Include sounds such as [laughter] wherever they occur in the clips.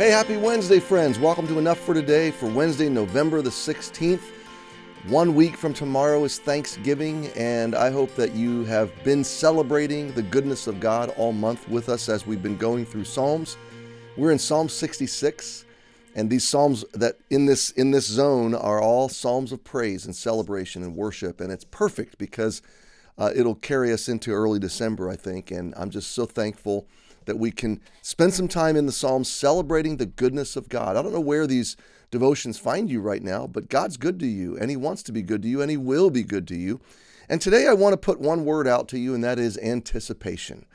Hey, happy Wednesday, friends. Welcome to Enough for Today for Wednesday, November the 16th. One week from tomorrow is Thanksgiving, and I hope that you have been celebrating the goodness of God all month with us as we've been going through Psalms. We're in Psalm 66, and these psalms that in this in this zone are all psalms of praise and celebration and worship, and it's perfect because uh, it'll carry us into early December, I think, and I'm just so thankful that we can spend some time in the Psalms celebrating the goodness of God. I don't know where these devotions find you right now, but God's good to you, and He wants to be good to you, and He will be good to you. And today I want to put one word out to you, and that is anticipation.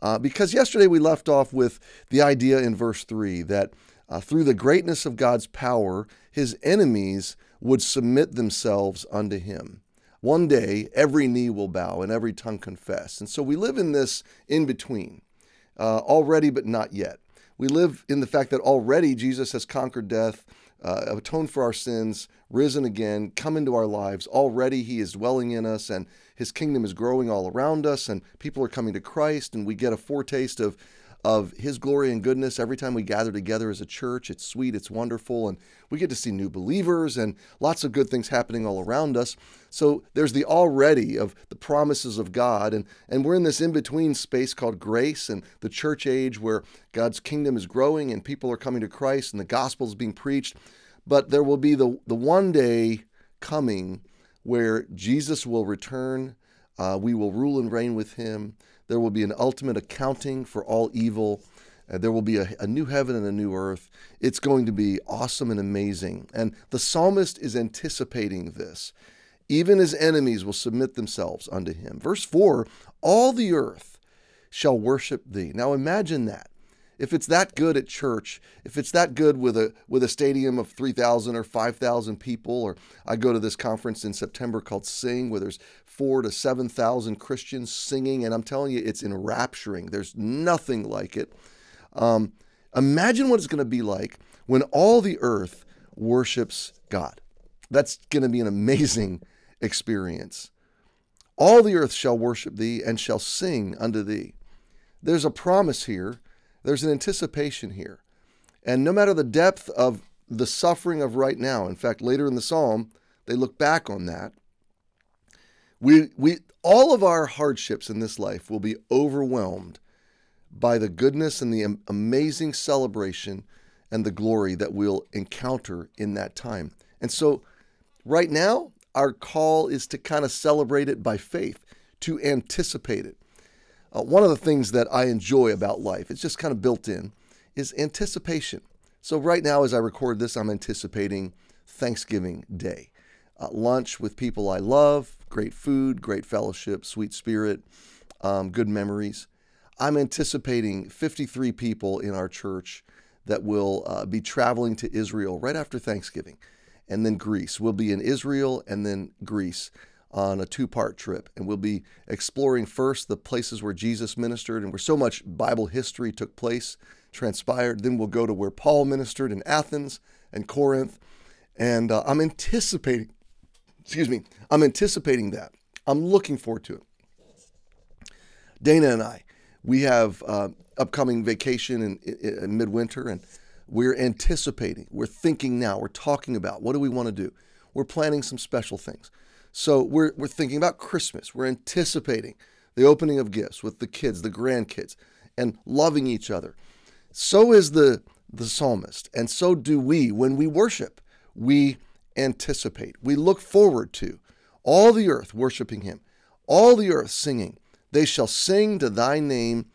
Uh, because yesterday we left off with the idea in verse 3 that uh, through the greatness of God's power, His enemies would submit themselves unto Him. One day, every knee will bow and every tongue confess. And so we live in this in between uh, already, but not yet. We live in the fact that already Jesus has conquered death, uh, atoned for our sins, risen again, come into our lives. Already he is dwelling in us, and his kingdom is growing all around us, and people are coming to Christ, and we get a foretaste of of His glory and goodness every time we gather together as a church. It's sweet, it's wonderful, and we get to see new believers and lots of good things happening all around us. So there's the already of the promises of God, and, and we're in this in between space called grace and the church age where God's kingdom is growing and people are coming to Christ and the gospel is being preached. But there will be the, the one day coming where Jesus will return. Uh, we will rule and reign with him. There will be an ultimate accounting for all evil. Uh, there will be a, a, new heaven and a new earth. It's going to be awesome and amazing. And the psalmist is anticipating this. Even his enemies will submit themselves unto him. Verse 4 All the earth shall worship thee. Now imagine that if it's that good at church, if it's that good with a with a stadium of 3,000 or 5,000 people, or I go to this conference in September called Sing, where there's four to 7,000 Christians singing, and I'm telling you, it's enrapturing. There's nothing like it. Um, imagine what it's going to be like when all the earth worships God. That's going to be an amazing experience. All the earth shall worship thee and shall sing unto thee. There's a promise here there's an anticipation here. And no matter the depth of the suffering of right now, in fact, later in the psalm, they look back on that. We, we, all of our hardships in this life will be overwhelmed by the goodness and the amazing celebration and the glory that we'll encounter in that time. And so, right now, our call is to kind of celebrate it by faith, to anticipate it. Uh, one of the things that I enjoy about life, it's just kind of built in, is anticipation. So, right now, as I record this, I'm anticipating Thanksgiving Day. Uh, lunch with people I love, great food, great fellowship, sweet spirit, um, good memories. I'm anticipating 53 people in our church that will uh, be traveling to Israel right after Thanksgiving and then Greece. We'll be in Israel and then Greece on a two part trip. And we'll be exploring first the places where Jesus ministered and where so much Bible history took place, transpired. Then we'll go to where Paul ministered in Athens and Corinth. And uh, I'm anticipating, excuse me, I'm anticipating that. I'm looking forward to it. Dana and I, we have uh, upcoming vacation in, in, in midwinter, and we're anticipating, we're thinking now, we're talking about what do we want to do. We're planning some special things. So we're, we're thinking about Christmas. We're anticipating the opening of gifts with the kids, the grandkids, and loving each other. So is the, the psalmist, and so do we when we worship. We anticipate, we look forward to all the earth worshiping him, all the earth singing. They shall sing to thy name,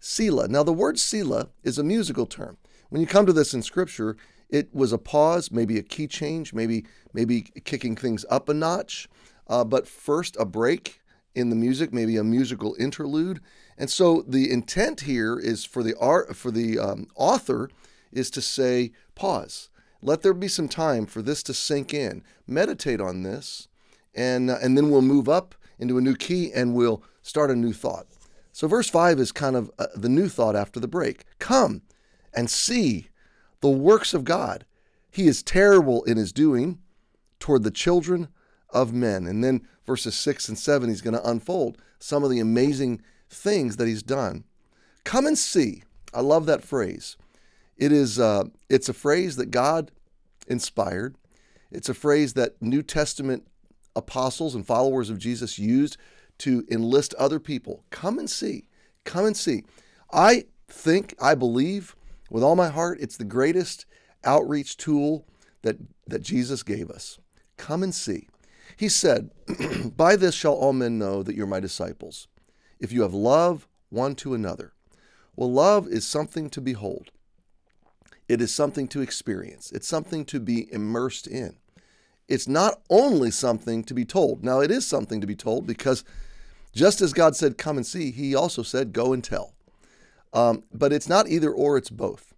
Selah. Now, the word Selah is a musical term. When you come to this in Scripture, it was a pause, maybe a key change, maybe maybe kicking things up a notch. Uh, but first, a break in the music, maybe a musical interlude. And so the intent here is for the art for the um, author is to say pause. Let there be some time for this to sink in. Meditate on this, and uh, and then we'll move up into a new key and we'll start a new thought. So verse five is kind of uh, the new thought after the break. Come and see the works of God. He is terrible in his doing toward the children of men. And then verses 6 and 7, he's going to unfold some of the amazing things that he's done. Come and see. I love that phrase. It is uh, it's a phrase that God inspired. It's a phrase that New Testament apostles and followers of Jesus used to enlist other people. Come and see. Come and see. I think, I believe with all my heart, it's the greatest outreach tool that, that Jesus gave us. Come and see. He said, [clears throat] By this shall all men know that you're my disciples, if you have love one to another. Well, love is something to behold, it is something to experience, it's something to be immersed in. It's not only something to be told. Now, it is something to be told because just as God said, Come and see, He also said, Go and tell. Um, but it's not either or, it's both.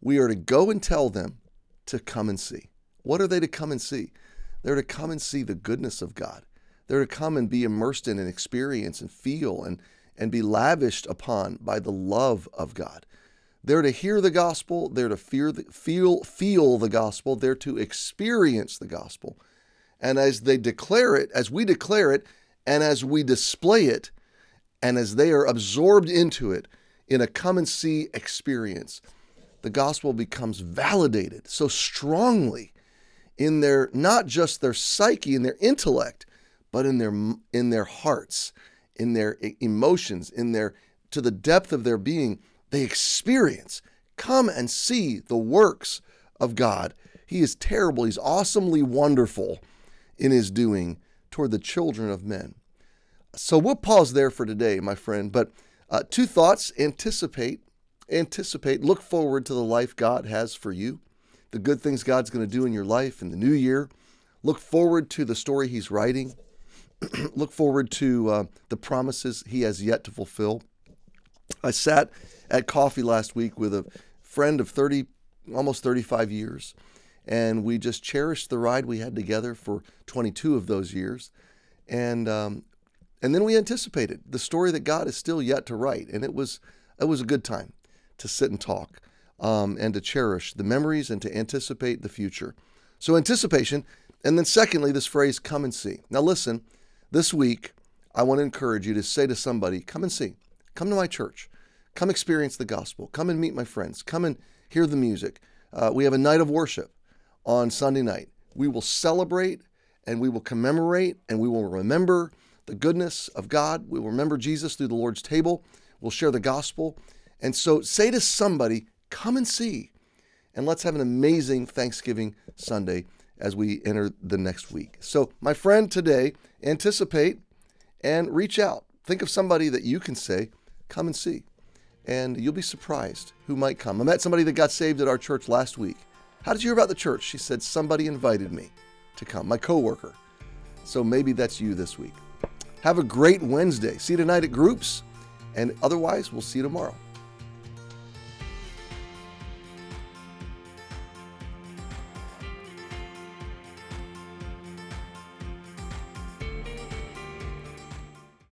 We are to go and tell them to come and see. What are they to come and see? They're to come and see the goodness of God. They're to come and be immersed in and experience and feel and, and be lavished upon by the love of God. They're to hear the gospel, they're to fear the, feel, feel the gospel, they're to experience the gospel. And as they declare it, as we declare it, and as we display it, and as they are absorbed into it in a come and see experience, the gospel becomes validated so strongly in their not just their psyche in their intellect but in their in their hearts in their emotions in their to the depth of their being they experience come and see the works of God. He is terrible. He's awesomely wonderful in his doing toward the children of men. So we'll pause there for today my friend but uh, two thoughts anticipate anticipate, look forward to the life God has for you, the good things God's going to do in your life in the new year. Look forward to the story He's writing. [clears throat] look forward to uh, the promises He has yet to fulfill. I sat at coffee last week with a friend of 30, almost 35 years, and we just cherished the ride we had together for 22 of those years. And um, and then we anticipated the story that God is still yet to write, and it was it was a good time to sit and talk um, and to cherish the memories and to anticipate the future. So, anticipation. And then, secondly, this phrase, come and see. Now, listen, this week, I want to encourage you to say to somebody, come and see. Come to my church. Come experience the gospel. Come and meet my friends. Come and hear the music. Uh, we have a night of worship on Sunday night. We will celebrate and we will commemorate and we will remember the goodness of God. We will remember Jesus through the Lord's table. We'll share the gospel. And so say to somebody, come and see. And let's have an amazing Thanksgiving Sunday as we enter the next week. So, my friend, today, anticipate and reach out. Think of somebody that you can say, come and see. And you'll be surprised who might come. I met somebody that got saved at our church last week. How did you hear about the church? She said, somebody invited me to come, my coworker. So maybe that's you this week. Have a great Wednesday. See you tonight at groups, and otherwise, we'll see you tomorrow.